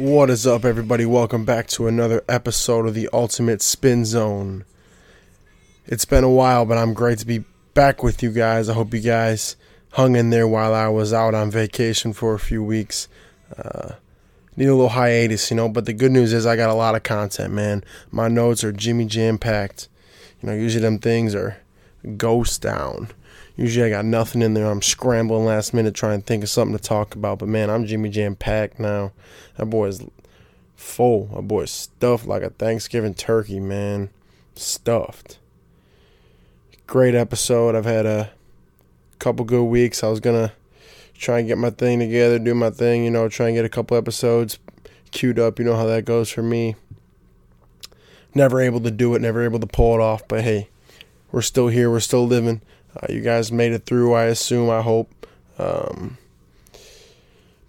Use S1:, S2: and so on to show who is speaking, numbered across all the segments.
S1: What is up, everybody? Welcome back to another episode of the Ultimate Spin Zone. It's been a while, but I'm great to be back with you guys. I hope you guys hung in there while I was out on vacation for a few weeks. Uh, need a little hiatus, you know, but the good news is I got a lot of content, man. My notes are Jimmy jam packed. You know, usually them things are ghost down. Usually I got nothing in there. I'm scrambling last minute trying to think of something to talk about. But man, I'm Jimmy Jam packed now. That boy's full. That boy's stuffed like a Thanksgiving turkey, man. Stuffed. Great episode. I've had a couple good weeks. I was gonna try and get my thing together, do my thing, you know, try and get a couple episodes queued up. You know how that goes for me. Never able to do it, never able to pull it off, but hey, we're still here, we're still living. Uh, you guys made it through, I assume, I hope. Um,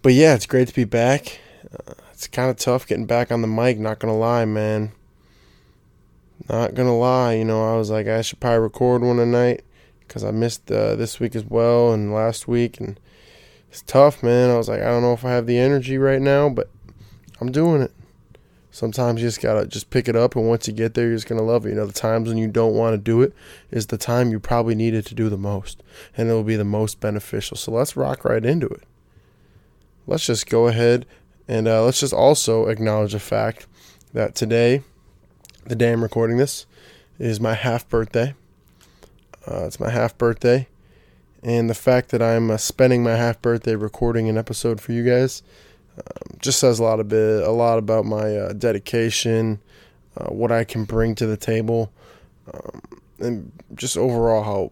S1: but yeah, it's great to be back. Uh, it's kind of tough getting back on the mic, not gonna lie, man. Not gonna lie, you know, I was like, I should probably record one tonight because I missed uh, this week as well and last week, and it's tough, man. I was like, I don't know if I have the energy right now, but I'm doing it sometimes you just gotta just pick it up and once you get there you're just gonna love it. You know the times when you don't want to do it is the time you probably need it to do the most and it will be the most beneficial. So let's rock right into it. Let's just go ahead and uh, let's just also acknowledge the fact that today the day i'm recording this is my half birthday. Uh, it's my half birthday and the fact that i'm uh, spending my half birthday recording an episode for you guys um, just says a lot of bit, a lot about my uh, dedication, uh, what I can bring to the table, um, and just overall how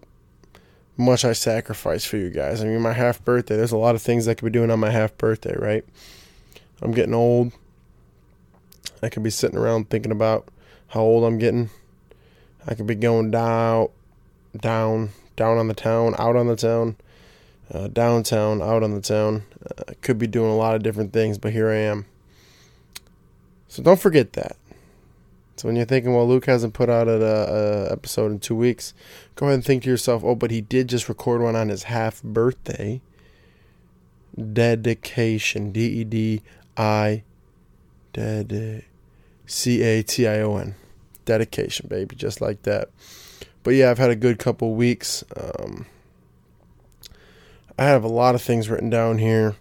S1: much I sacrifice for you guys. I mean, my half birthday. There's a lot of things I could be doing on my half birthday, right? I'm getting old. I could be sitting around thinking about how old I'm getting. I could be going down, down, down on the town, out on the town uh, downtown, out on the town. Uh, could be doing a lot of different things, but here I am. So don't forget that. So when you're thinking, well, Luke hasn't put out an episode in two weeks, go ahead and think to yourself, oh, but he did just record one on his half birthday. Dedication, D E D I, C A T I O N, dedication, baby, just like that. But yeah, I've had a good couple weeks. Um, I have a lot of things written down here.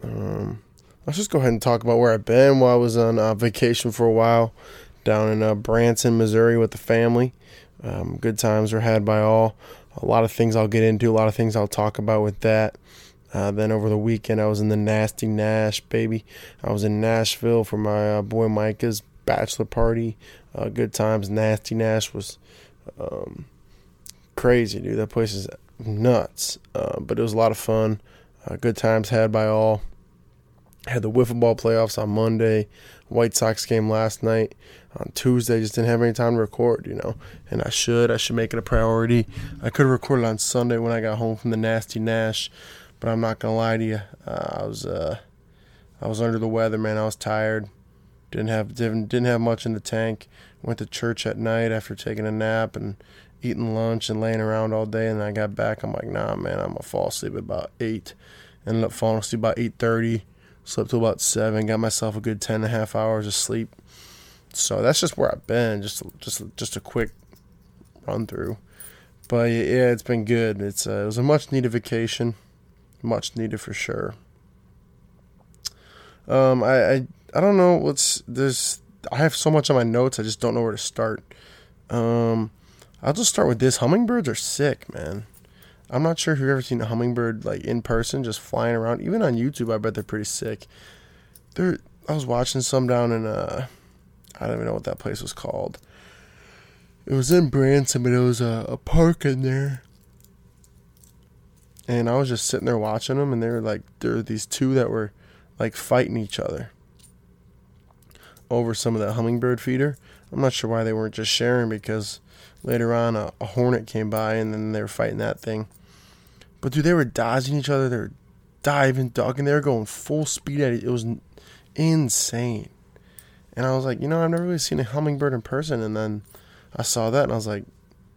S1: Um, let's just go ahead and talk about where I've been while I was on uh, vacation for a while down in uh, Branson, Missouri with the family. Um, good times were had by all. A lot of things I'll get into, a lot of things I'll talk about with that. Uh, then over the weekend, I was in the Nasty Nash, baby. I was in Nashville for my uh, boy Micah's bachelor party. Uh, good times. Nasty Nash was um, crazy, dude. That place is nuts. Uh, but it was a lot of fun. Uh, good times had by all. Had the wiffle ball playoffs on Monday. White Sox game last night. On Tuesday, just didn't have any time to record, you know. And I should. I should make it a priority. I could have recorded on Sunday when I got home from the nasty Nash, but I'm not gonna lie to you. Uh, I was uh, I was under the weather, man. I was tired. Didn't have didn't, didn't have much in the tank. Went to church at night after taking a nap and eating lunch and laying around all day. And I got back. I'm like, nah, man, I'm gonna fall asleep at about eight. Ended up falling asleep about eight thirty. Slept till about seven. Got myself a good ten and a half hours of sleep. So that's just where I've been. Just just just a quick run through. But yeah, it's been good. It's uh, it was a much needed vacation, much needed for sure. Um, I, I I don't know what's there's. I have so much on my notes. I just don't know where to start. Um, I'll just start with this. Hummingbirds are sick, man. I'm not sure if you've ever seen a hummingbird like in person, just flying around. Even on YouTube, I bet they're pretty sick. They're. I was watching some down in uh, I don't even know what that place was called. It was in Branson, but it was a, a park in there. And I was just sitting there watching them, and they were like, there were these two that were like fighting each other over some of that hummingbird feeder. I'm not sure why they weren't just sharing because later on a, a hornet came by and then they were fighting that thing. But dude, they were dodging each other. They were diving, ducking. They were going full speed at it. It was insane. And I was like, you know, I've never really seen a hummingbird in person. And then I saw that and I was like,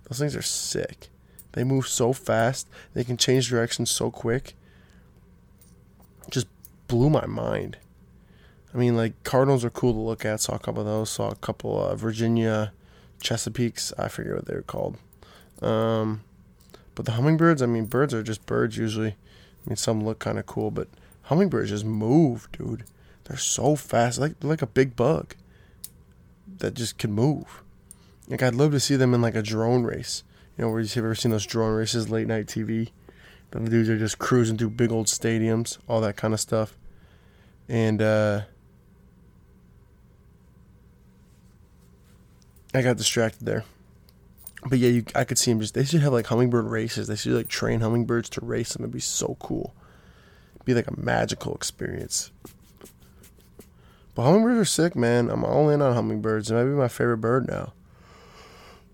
S1: those things are sick. They move so fast. They can change direction so quick. Just blew my mind. I mean, like Cardinals are cool to look at. Saw a couple of those. Saw a couple of Virginia Chesapeakes. I forget what they were called. Um, but the hummingbirds, I mean, birds are just birds usually. I mean, some look kind of cool, but hummingbirds just move, dude. They're so fast, like like a big bug that just can move. Like I'd love to see them in like a drone race. You know, where you've ever seen those drone races, late night TV. The dudes are just cruising through big old stadiums, all that kind of stuff. And uh I got distracted there. But yeah, you, I could see them just. They should have like hummingbird races. They should like train hummingbirds to race them. It'd be so cool. It'd be like a magical experience. But hummingbirds are sick, man. I'm all in on hummingbirds. It might be my favorite bird now.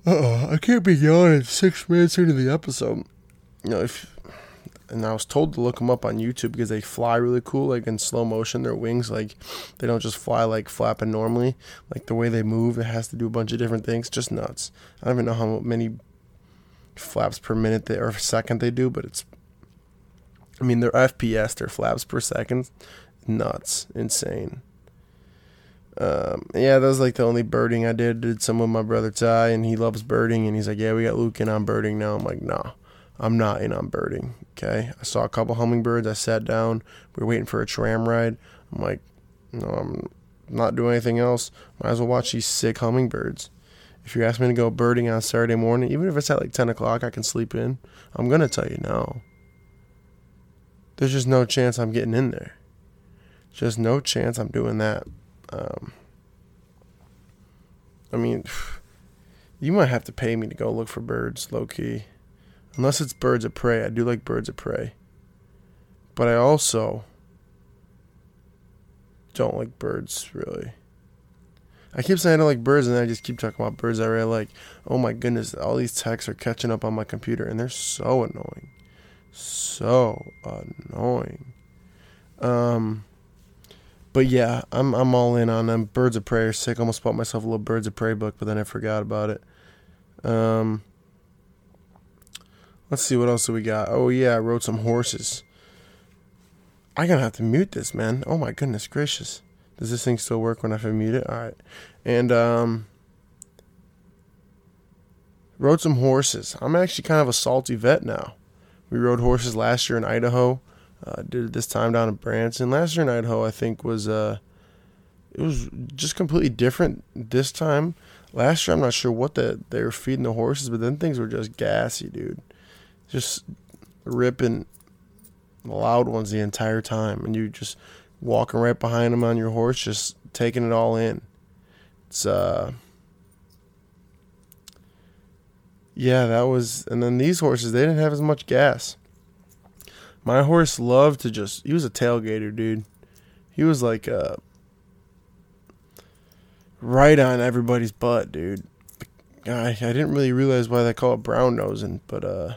S1: Uh oh, I can't be yawning six minutes into the episode. You know, if and I was told to look them up on YouTube because they fly really cool, like in slow motion. Their wings, like they don't just fly like flapping normally. Like the way they move, it has to do a bunch of different things. Just nuts. I don't even know how many flaps per minute they, or second they do, but it's. I mean, their FPS, their flaps per second, nuts, insane. Um, yeah, that was like the only birding I did. Did some with my brother Ty, and he loves birding, and he's like, "Yeah, we got Luke in on birding now." I'm like, "Nah." I'm not in on birding. Okay. I saw a couple hummingbirds. I sat down. We were waiting for a tram ride. I'm like, no, I'm not doing anything else. Might as well watch these sick hummingbirds. If you ask me to go birding on Saturday morning, even if it's at like 10 o'clock, I can sleep in. I'm going to tell you no. There's just no chance I'm getting in there. Just no chance I'm doing that. Um, I mean, you might have to pay me to go look for birds, low key. Unless it's birds of prey. I do like birds of prey. But I also don't like birds, really. I keep saying I don't like birds, and I just keep talking about birds I really like. Oh my goodness, all these texts are catching up on my computer, and they're so annoying. So annoying. Um, but yeah, I'm I'm all in on them. Birds of Prey are sick. I almost bought myself a little Birds of Prey book, but then I forgot about it. Um, Let's see what else do we got. Oh yeah, I wrote some horses. I'm gonna have to mute this, man. Oh my goodness gracious. Does this thing still work when I mute it? Alright. And um rode some horses. I'm actually kind of a salty vet now. We rode horses last year in Idaho. Uh, did it this time down in Branson. Last year in Idaho, I think was uh, it was just completely different this time. Last year, I'm not sure what the, they were feeding the horses, but then things were just gassy, dude just ripping loud ones the entire time, and you just walking right behind them on your horse, just taking it all in. It's uh, yeah, that was, and then these horses they didn't have as much gas. My horse loved to just, he was a tailgater, dude. He was like uh, right on everybody's butt, dude. I, I didn't really realize why they call it brown nosing, but uh,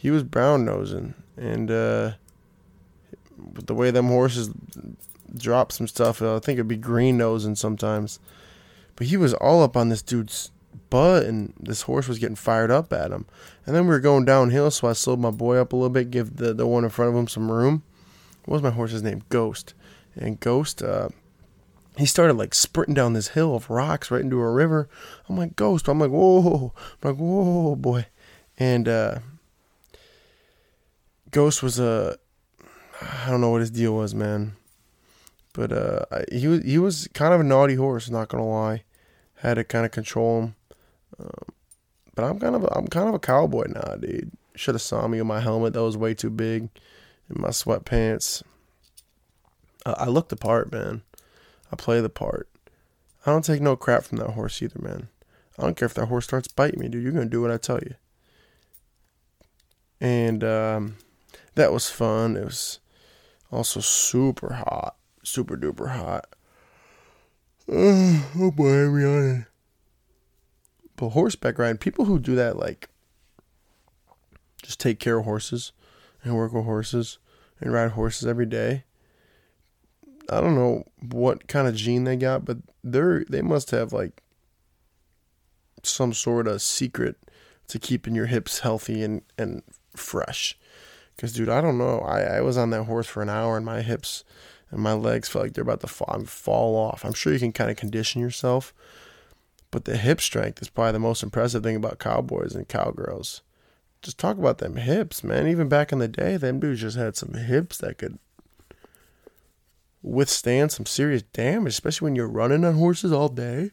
S1: he was brown nosing, and uh, with the way them horses drop some stuff, I think it'd be green nosing sometimes. But he was all up on this dude's butt, and this horse was getting fired up at him. And then we were going downhill, so I slowed my boy up a little bit, give the the one in front of him some room. What was my horse's name? Ghost. And Ghost, uh, he started like sprinting down this hill of rocks right into a river. I'm like, Ghost. I'm like, whoa. I'm like, whoa, boy. And uh, Ghost was a I don't know what his deal was, man. But uh, he was he was kind of a naughty horse, not gonna lie. Had to kind of control him. Um, but I'm kind of I'm kind of a cowboy now, dude. Should have saw me in my helmet. That was way too big. In my sweatpants. Uh, I look the part, man. I play the part. I don't take no crap from that horse either, man. I don't care if that horse starts biting me, dude. You're gonna do what I tell you. And um, that was fun. It was also super hot, super duper hot. Uh, oh boy, yawning. But horseback riding, people who do that like just take care of horses and work with horses and ride horses every day. I don't know what kind of gene they got, but they're they must have like some sort of secret to keeping your hips healthy and, and fresh. Because, dude, I don't know. I, I was on that horse for an hour and my hips and my legs felt like they're about to fall, fall off. I'm sure you can kind of condition yourself, but the hip strength is probably the most impressive thing about cowboys and cowgirls. Just talk about them hips, man. Even back in the day, them dudes just had some hips that could withstand some serious damage, especially when you're running on horses all day.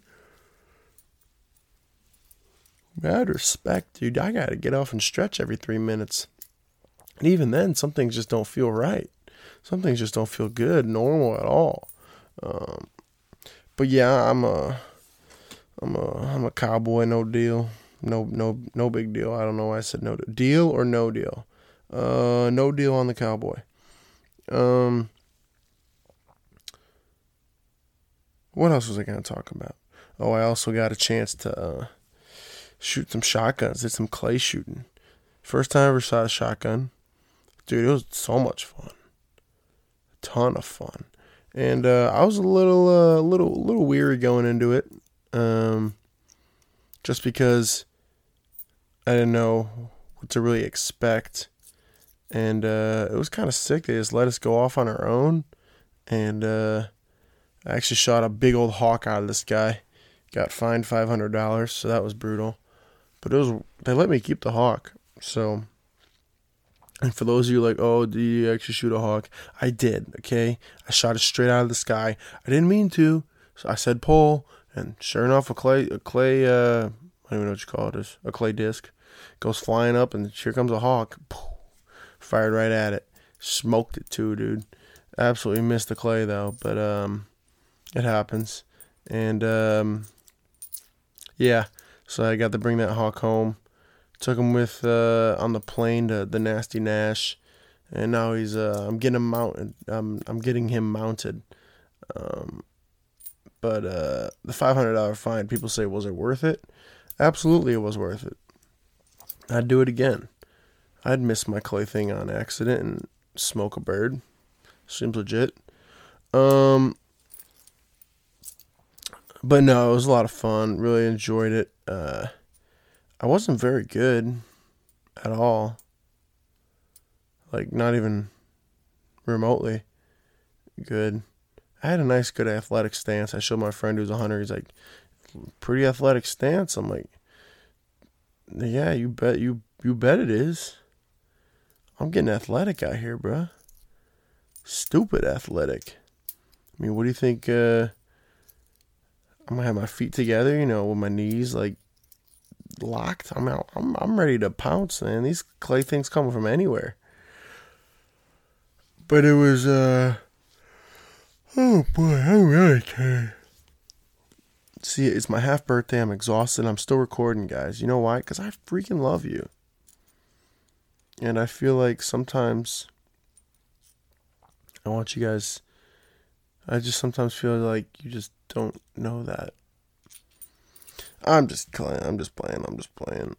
S1: Mad respect, dude. I gotta get off and stretch every three minutes. And even then, some things just don't feel right. Some things just don't feel good, normal at all. Um, but yeah, I'm a, I'm a, I'm a cowboy. No deal. No, no, no big deal. I don't know why I said no deal or no deal. Uh, no deal on the cowboy. Um, what else was I gonna talk about? Oh, I also got a chance to uh, shoot some shotguns. Did some clay shooting. First time I ever shot a shotgun. Dude, it was so much fun. A ton of fun. And uh, I was a little, uh, little, little weary going into it, um, just because I didn't know what to really expect, and uh, it was kind of sick. They just let us go off on our own, and uh, I actually shot a big old hawk out of this guy. Got fined five hundred dollars, so that was brutal. But it was they let me keep the hawk, so and for those of you like, oh, do you actually shoot a hawk? I did, okay? I shot it straight out of the sky. I didn't mean to. So I said pull, and sure enough, a clay, a clay, uh, I don't even know what you call it, a clay disc goes flying up, and here comes a hawk. Fired right at it. Smoked it too, dude. Absolutely missed the clay though, but um, it happens. And um, yeah, so I got to bring that hawk home Took him with uh, on the plane to the Nasty Nash, and now he's uh, I'm getting him mounted. I'm I'm getting him mounted. Um, but uh, the five hundred dollar fine. People say, was it worth it? Absolutely, it was worth it. I'd do it again. I'd miss my clay thing on accident and smoke a bird. Seems legit. Um, but no, it was a lot of fun. Really enjoyed it. Uh, I wasn't very good at all. Like, not even remotely good. I had a nice, good athletic stance. I showed my friend who's a hunter. He's like, pretty athletic stance. I'm like, yeah, you bet you you bet it is. I'm getting athletic out here, bruh. Stupid athletic. I mean, what do you think? Uh, I'm gonna have my feet together, you know, with my knees like locked. I'm out. I'm I'm ready to pounce, man. These clay things coming from anywhere. But it was uh oh boy, I really care. See, it's my half birthday. I'm exhausted. I'm still recording, guys. You know why? Because I freaking love you. And I feel like sometimes I want you guys. I just sometimes feel like you just don't know that. I'm just playing. I'm just playing. I'm just playing.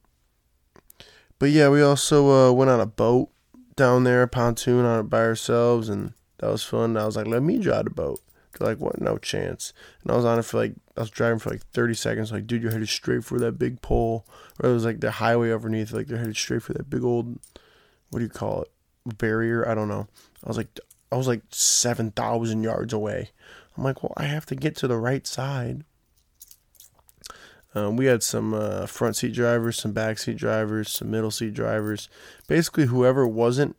S1: But yeah, we also uh, went on a boat down there, a pontoon on it by ourselves, and that was fun. I was like, let me drive the boat. They're like, what? No chance. And I was on it for like, I was driving for like 30 seconds. Like, dude, you're headed straight for that big pole. Or it was like the highway underneath. Like, they're headed straight for that big old, what do you call it? Barrier? I don't know. I was like, I was like 7,000 yards away. I'm like, well, I have to get to the right side. Um, we had some uh, front seat drivers, some back seat drivers, some middle seat drivers. Basically, whoever wasn't,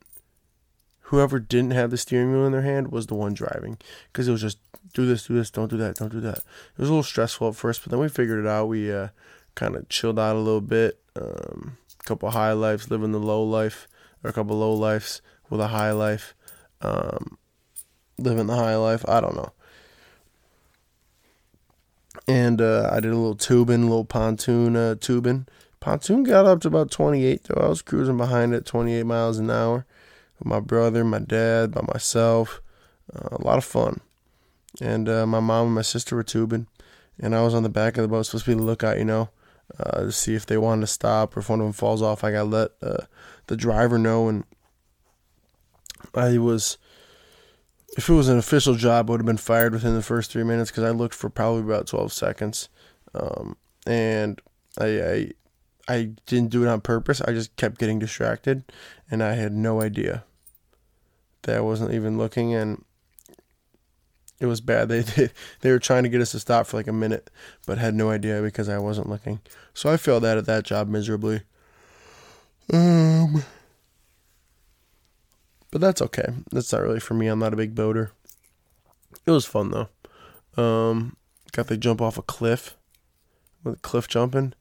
S1: whoever didn't have the steering wheel in their hand was the one driving because it was just do this, do this, don't do that, don't do that. It was a little stressful at first, but then we figured it out. We uh, kind of chilled out a little bit. Um, a couple high lives, living the low life, or a couple low lives with a high life. Um, living the high life. I don't know and uh, I did a little tubing, a little pontoon uh, tubing. Pontoon got up to about 28 though. I was cruising behind it 28 miles an hour with my brother, my dad, by myself. Uh, a lot of fun. And uh, my mom and my sister were tubing, and I was on the back of the boat, supposed to be the lookout, you know, uh, to see if they wanted to stop or if one of them falls off. I got to let uh, the driver know, and I was if it was an official job, I would have been fired within the first three minutes because I looked for probably about 12 seconds. Um, and I, I, I didn't do it on purpose. I just kept getting distracted and I had no idea that I wasn't even looking. And It was bad. They, they they were trying to get us to stop for like a minute, but had no idea because I wasn't looking. So I failed out at that job miserably. Um, but that's okay. That's not really for me. I'm not a big boater. It was fun though. Um, got to jump off a cliff with cliff jumping.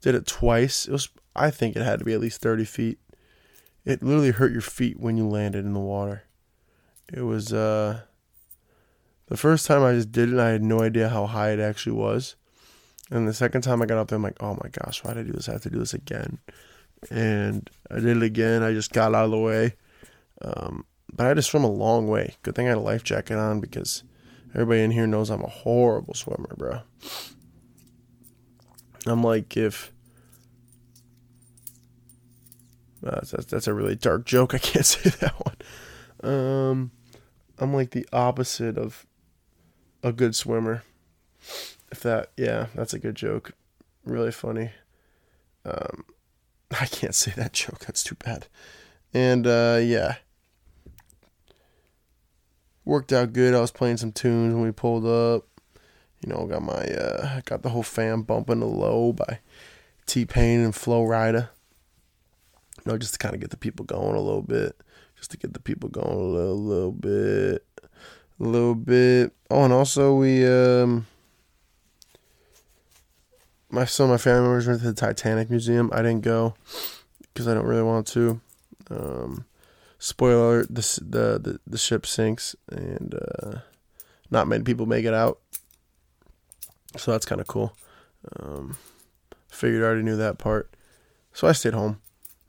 S1: Did it twice. It was. I think it had to be at least thirty feet. It literally hurt your feet when you landed in the water. It was uh the first time I just did it, I had no idea how high it actually was. And the second time I got up there, I'm like, oh my gosh, why did I do this? I have to do this again. And I did it again. I just got out of the way. Um, but I had to swim a long way. Good thing I had a life jacket on because everybody in here knows I'm a horrible swimmer, bro. I'm like, if. Uh, that's, that's a really dark joke. I can't say that one. Um, I'm like the opposite of a good swimmer. If that, yeah, that's a good joke. Really funny. Um, I can't say that joke. That's too bad. And uh, yeah, worked out good. I was playing some tunes when we pulled up. You know, got my uh, got the whole fam bumping the low by T Pain and Flo Rida. You know, just to kind of get the people going a little bit, just to get the people going a little, little bit a little bit. Oh, and also we um my some of my family members went to the Titanic Museum. I didn't go because I don't really want to. Um, spoiler: the the the, the ship sinks, and uh, not many people make it out. So that's kind of cool. Um, figured I already knew that part, so I stayed home.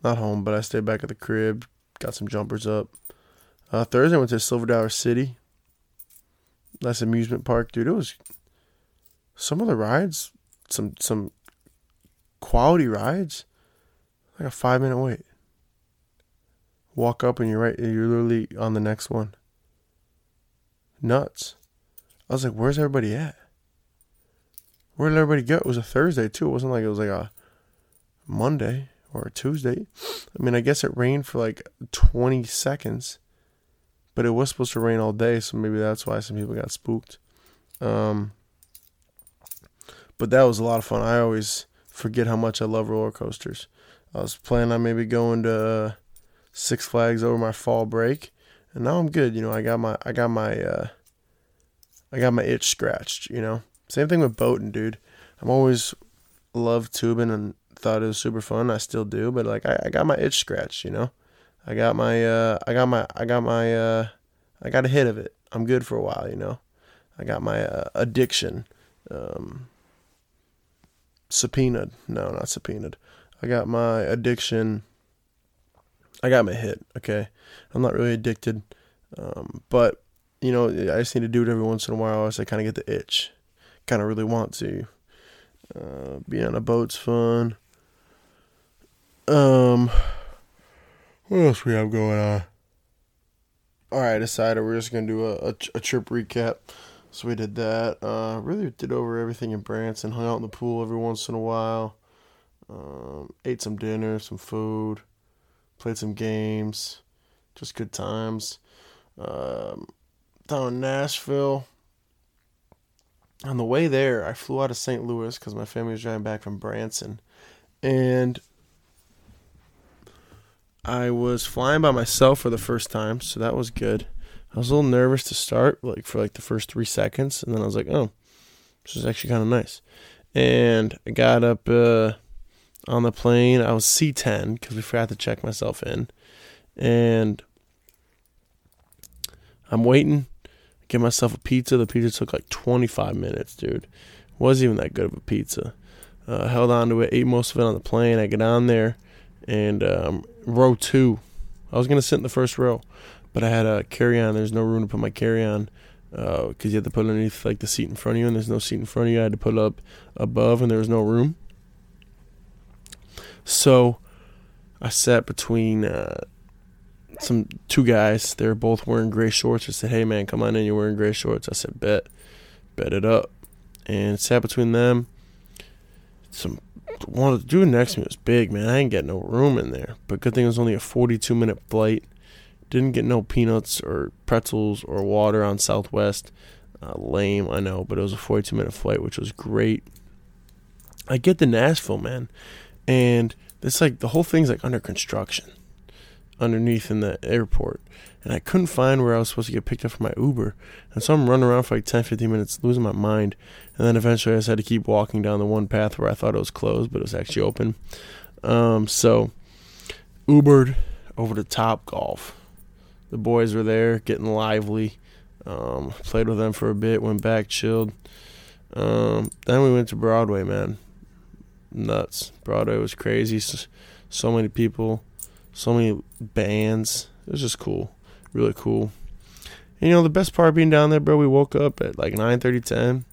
S1: Not home, but I stayed back at the crib. Got some jumpers up. Uh, Thursday I went to Silver Dollar City nice amusement park, dude. It was some of the rides, some some quality rides, like a five minute wait. Walk up and you're right. You're literally on the next one. Nuts. I was like, where's everybody at? Where did everybody go? It was a Thursday too. It wasn't like it was like a Monday or a Tuesday. I mean, I guess it rained for like 20 seconds but it was supposed to rain all day, so maybe that's why some people got spooked. Um, but that was a lot of fun. I always forget how much I love roller coasters. I was planning on maybe going to uh, Six Flags over my fall break, and now I'm good. You know, I got my I got my uh, I got my itch scratched. You know, same thing with boating, dude. I'm always loved tubing and thought it was super fun. I still do, but like I, I got my itch scratched. You know, I got my uh, I got my I got my uh, I got a hit of it. I'm good for a while, you know. I got my uh, addiction um, subpoenaed. No, not subpoenaed. I got my addiction. I got my hit. Okay, I'm not really addicted, um, but you know, I just need to do it every once in a while, else I kind of get the itch. Kind of really want to. Uh, being on a boat's fun. Um, what else we have going on? All right, decided we're just gonna do a, a, a trip recap. So we did that. Uh, really did over everything in Branson. Hung out in the pool every once in a while. Um, ate some dinner, some food. Played some games. Just good times. Um, down in Nashville. On the way there, I flew out of St. Louis because my family was driving back from Branson, and I was flying by myself for the first time, so that was good. I was a little nervous to start, like for like the first three seconds, and then I was like, "Oh, this is actually kind of nice." And I got up uh, on the plane. I was C10 because we forgot to check myself in, and I'm waiting. Get myself a pizza. The pizza took like 25 minutes, dude. Wasn't even that good of a pizza. Uh, held on to it, ate most of it on the plane. I get on there and um, row two. I was gonna sit in the first row, but I had a carry on. There's no room to put my carry on because uh, you had to put it underneath like the seat in front of you, and there's no seat in front of you. I had to put it up above, and there was no room. So I sat between uh, some two guys. They were both wearing gray shorts. I said, "Hey man, come on in. You're wearing gray shorts." I said, "Bet, bet it up," and sat between them. Some one of the dude next to me was big, man. I ain't get no room in there. But good thing it was only a 42 minute flight. Didn't get no peanuts or pretzels or water on Southwest. Uh, lame, I know, but it was a 42 minute flight, which was great. I get to Nashville, man, and it's like the whole thing's like under construction underneath in the airport. And I couldn't find where I was supposed to get picked up for my Uber. And so I'm running around for like 10, 15 minutes, losing my mind. And then eventually I just had to keep walking down the one path where I thought it was closed, but it was actually open. Um, so Ubered over to Top Golf. The boys were there, getting lively. Um, played with them for a bit, went back, chilled. Um, then we went to Broadway, man. Nuts. Broadway was crazy. So, so many people, so many bands. It was just cool. Really cool. And, you know, the best part being down there, bro, we woke up at like 9 30, 10.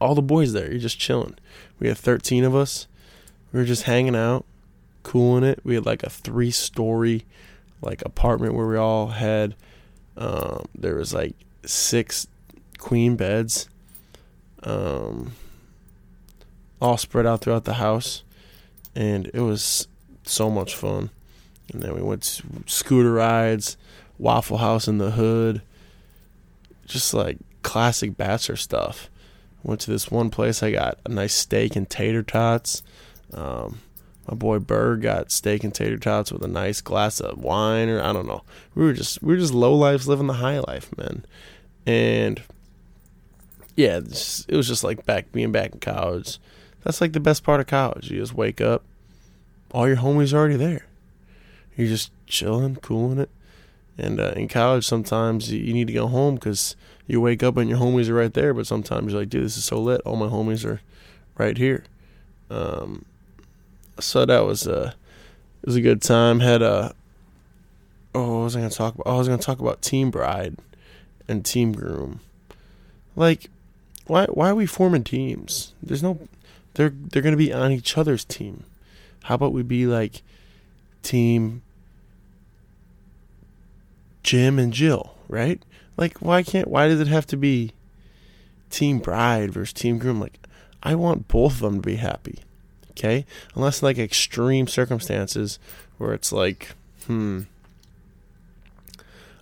S1: All the boys there. You're just chilling. We had 13 of us. We were just hanging out, cooling it. We had like a three story like apartment where we all had um, there was like six queen beds um, all spread out throughout the house and it was so much fun and then we went to scooter rides waffle house in the hood just like classic bachelor stuff went to this one place i got a nice steak and tater tots um, my boy Berg got steak and tater tots with a nice glass of wine, or I don't know. We were just we were just low lives living the high life, man. And yeah, it was just like back being back in college. That's like the best part of college. You just wake up, all your homies are already there. You're just chilling, cooling it. And uh, in college, sometimes you need to go home because you wake up and your homies are right there. But sometimes you're like, dude, this is so lit. All my homies are right here. Um, so that was a it was a good time. Had a oh, what was I gonna talk about? Oh, I was gonna talk about Team Bride and Team Groom. Like, why why are we forming teams? There's no they're they're gonna be on each other's team. How about we be like Team Jim and Jill, right? Like, why can't why does it have to be Team Bride versus Team Groom? Like, I want both of them to be happy okay? Unless like extreme circumstances where it's like, hmm,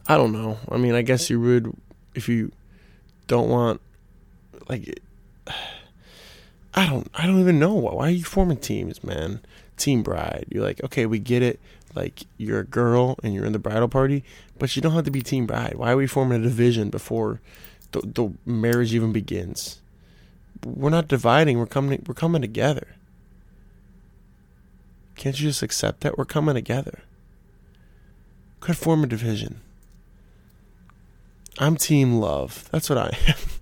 S1: I don't know. I mean, I guess you would if you don't want like I don't I don't even know why are you forming teams, man? Team bride. You're like, okay, we get it. Like you're a girl and you're in the bridal party, but you don't have to be team bride. Why are we forming a division before the, the marriage even begins? We're not dividing. We're coming. We're coming together. Can't you just accept that? We're coming together. Could form a division. I'm team love. That's what I am.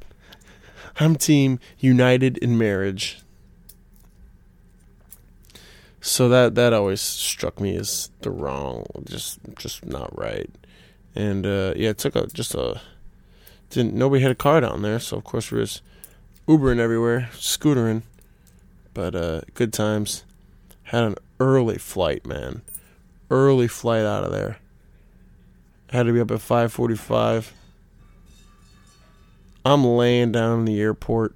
S1: I'm team united in marriage. So that that always struck me as the wrong, just just not right. And uh, yeah, it took a just a didn't nobody had a car down there, so of course we was Ubering everywhere, scootering, but uh, good times. Had an early flight, man. Early flight out of there. Had to be up at 5:45. I'm laying down in the airport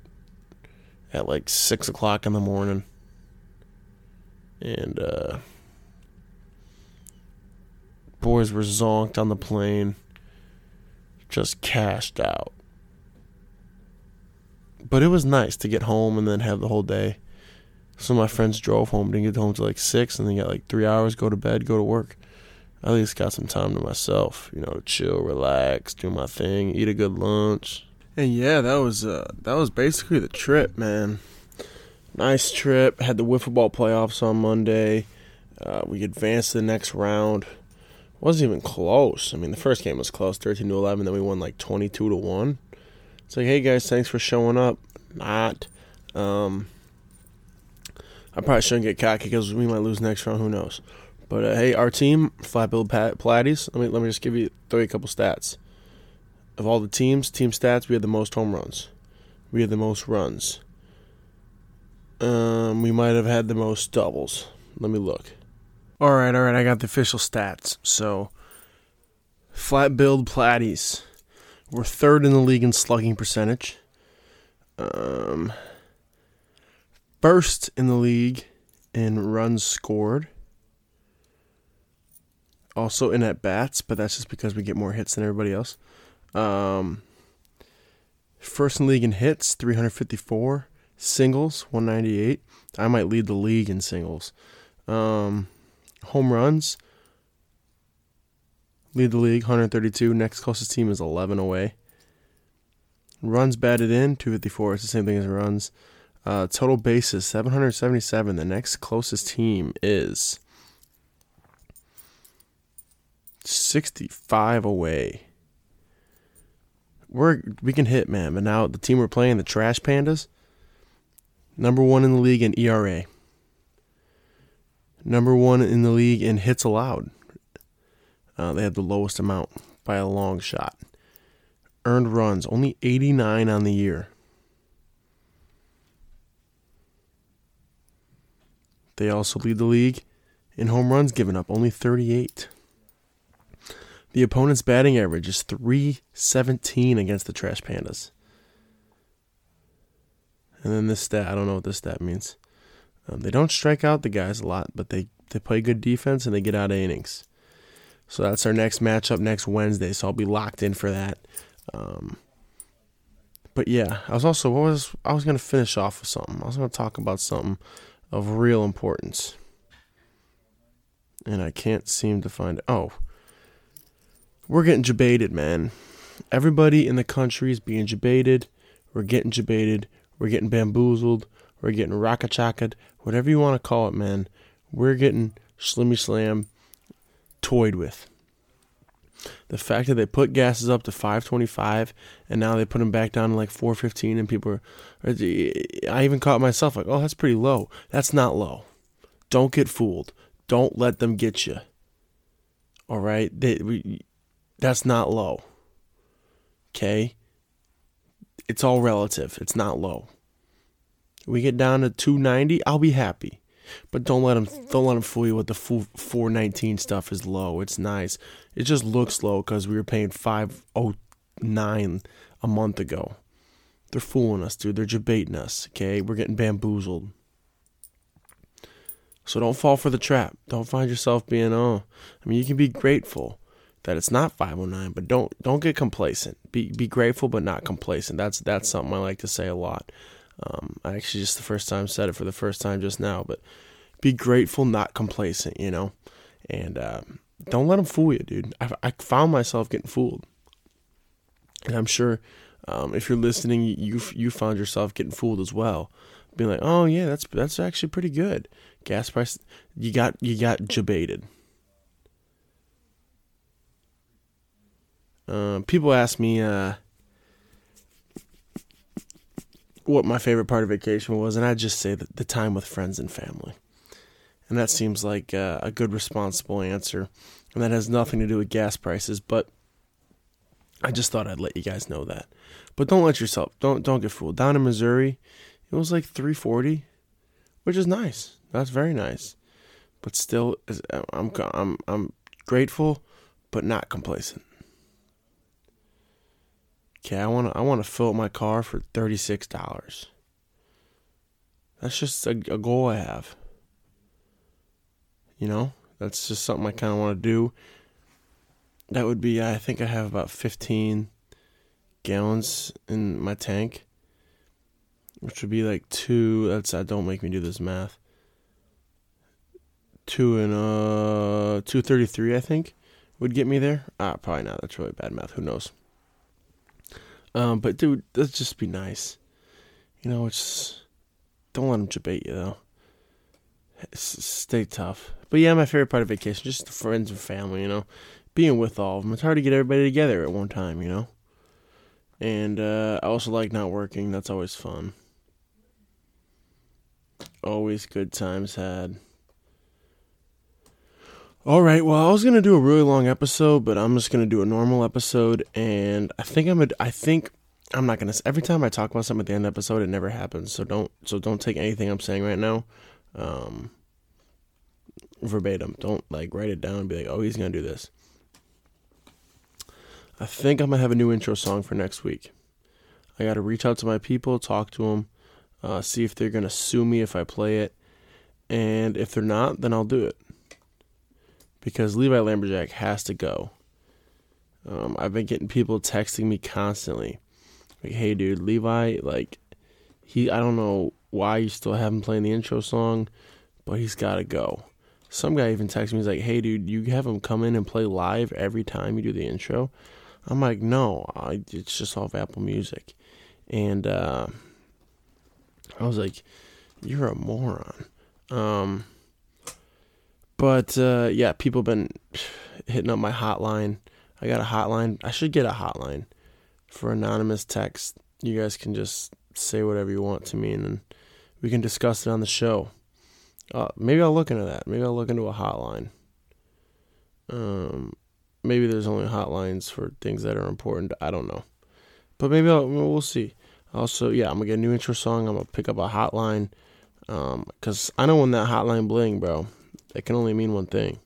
S1: at like six o'clock in the morning, and uh, boys were zonked on the plane, just cashed out. But it was nice to get home and then have the whole day. Some of my friends drove home, didn't get home till like six, and then got like three hours, go to bed, go to work. I at least got some time to myself, you know, to chill, relax, do my thing, eat a good lunch. And yeah, that was uh, that was basically the trip, man. Nice trip. Had the wiffle ball playoffs on Monday. Uh, we advanced to the next round. wasn't even close. I mean, the first game was close, thirteen to eleven. Then we won like twenty-two to one. It's like, hey guys, thanks for showing up. Not. Um, I probably shouldn't get cocky because we might lose next round. Who knows? But uh, hey, our team, Flat Bill Platties. Let me let me just give you throw you a couple stats. Of all the teams, team stats, we had the most home runs. We had the most runs. Um, we might have had the most doubles. Let me look. All right, all right. I got the official stats. So, flat billed Platties. We're third in the league in slugging percentage. Um, first in the league in runs scored. Also in at bats, but that's just because we get more hits than everybody else. Um, First in league in hits, 354. Singles, 198. I might lead the league in singles. Um, home runs, lead the league, 132. Next closest team is 11 away. Runs batted in, 254. It's the same thing as runs. Uh, total bases, 777. The next closest team is 65 away. We're we can hit, man. But now the team we're playing, the Trash Pandas, number one in the league in ERA. Number one in the league in hits allowed. Uh, they had the lowest amount by a long shot. Earned runs, only 89 on the year. They also lead the league in home runs given up, only 38. The opponent's batting average is 317 against the Trash Pandas. And then this stat, I don't know what this stat means. Um, they don't strike out the guys a lot, but they, they play good defense and they get out of innings. So that's our next matchup next Wednesday. So I'll be locked in for that. Um, but yeah, I was also what was I was gonna finish off with something. I was gonna talk about something of real importance, and I can't seem to find it. Oh, we're getting debated, man. Everybody in the country is being debated. We're getting debated. We're getting bamboozled. We're getting rockachakad. Whatever you want to call it, man. We're getting slimmy slam toyed with. The fact that they put gases up to 525 and now they put them back down to like 415 and people are, I even caught myself like, oh, that's pretty low. That's not low. Don't get fooled. Don't let them get you. All right? They, we, that's not low. Okay? It's all relative. It's not low. We get down to 290, I'll be happy. But don't let them don't let them fool you with the 419 stuff is low. It's nice. It just looks low because we were paying 509 a month ago. They're fooling us, dude. They're debating us. Okay, we're getting bamboozled. So don't fall for the trap. Don't find yourself being oh. I mean, you can be grateful that it's not 509, but don't don't get complacent. Be be grateful but not complacent. That's that's something I like to say a lot. Um, I actually just the first time said it for the first time just now, but be grateful, not complacent, you know, and uh, don't let them fool you, dude. I, I found myself getting fooled, and I'm sure um, if you're listening, you you found yourself getting fooled as well, being like, oh yeah, that's that's actually pretty good. Gas price, you got you got debated. Uh, people ask me, uh, what my favorite part of vacation was, and I'd just say the time with friends and family. And that seems like uh, a good, responsible answer. And that has nothing to do with gas prices, but I just thought I'd let you guys know that. But don't let yourself don't don't get fooled. Down in Missouri, it was like 340, which is nice. That's very nice. But still, I'm I'm I'm grateful, but not complacent. Okay, I want to I want to fill up my car for thirty six dollars. That's just a, a goal I have. You know, that's just something I kind of want to do. That would be I think I have about fifteen gallons in my tank, which would be like two. That's I don't make me do this math. Two and uh two thirty three I think would get me there. Ah, probably not. That's really bad math. Who knows? Um, but dude, let's just be nice. You know, it's don't let them debate you though. stay tough. But yeah, my favorite part of vacation, just the friends and family. You know, being with all of them. It's hard to get everybody together at one time. You know. And uh, I also like not working. That's always fun. Always good times had. All right, well, I was gonna do a really long episode, but I'm just gonna do a normal episode, and I think I'm a, I think I'm not gonna. Every time I talk about something at the end of the episode, it never happens. So don't, so don't take anything I'm saying right now, um, verbatim. Don't like write it down and be like, oh, he's gonna do this. I think I'm gonna have a new intro song for next week. I gotta reach out to my people, talk to them, uh, see if they're gonna sue me if I play it, and if they're not, then I'll do it because Levi Lamberjack has to go. Um, I've been getting people texting me constantly Like, hey, dude, Levi, like, he, I don't know why you still haven't played the intro song, but he's got to go. Some guy even texted me, he's like, hey, dude, you have him come in and play live every time you do the intro? I'm like, no, I, it's just off Apple Music. And uh, I was like, you're a moron. Um, but uh, yeah, people been hitting up my hotline. I got a hotline. I should get a hotline for anonymous text. You guys can just say whatever you want to me, and then we can discuss it on the show. Uh, maybe I'll look into that. Maybe I'll look into a hotline. Um, maybe there's only hotlines for things that are important. I don't know, but maybe I'll, we'll see. Also, yeah, I'm gonna get a new intro song. I'm gonna pick up a hotline, um, cause I know when that hotline bling, bro, it can only mean one thing.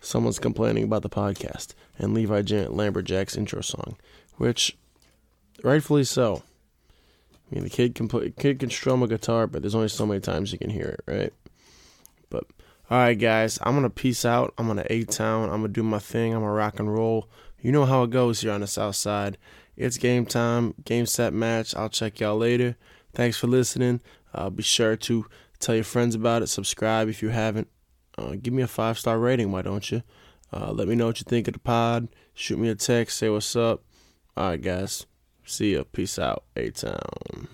S1: Someone's complaining about the podcast and Levi Lamberjack's intro song, which, rightfully so. I mean, the kid can play, kid can strum a guitar, but there's only so many times you can hear it, right? But all right, guys, I'm gonna peace out. I'm gonna A Town. I'm gonna do my thing. I'm gonna rock and roll. You know how it goes here on the South Side. It's game time, game set match. I'll check y'all later. Thanks for listening. Uh, be sure to tell your friends about it. Subscribe if you haven't. Uh, give me a five star rating, why don't you? Uh, let me know what you think of the pod. Shoot me a text. Say what's up. All right, guys. See ya. Peace out. A Town.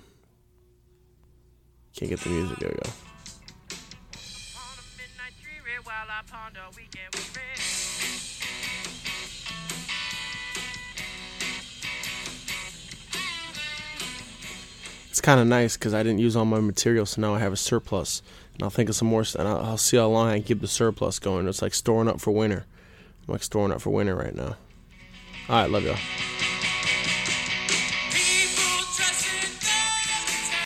S1: Can't get the music. There we go. It's kind of nice because I didn't use all my material, so now I have a surplus. And I'll think of some more, and I'll, I'll see how long I can keep the surplus going. It's like storing up for winter. I'm like storing up for winter right now. All right, love y'all.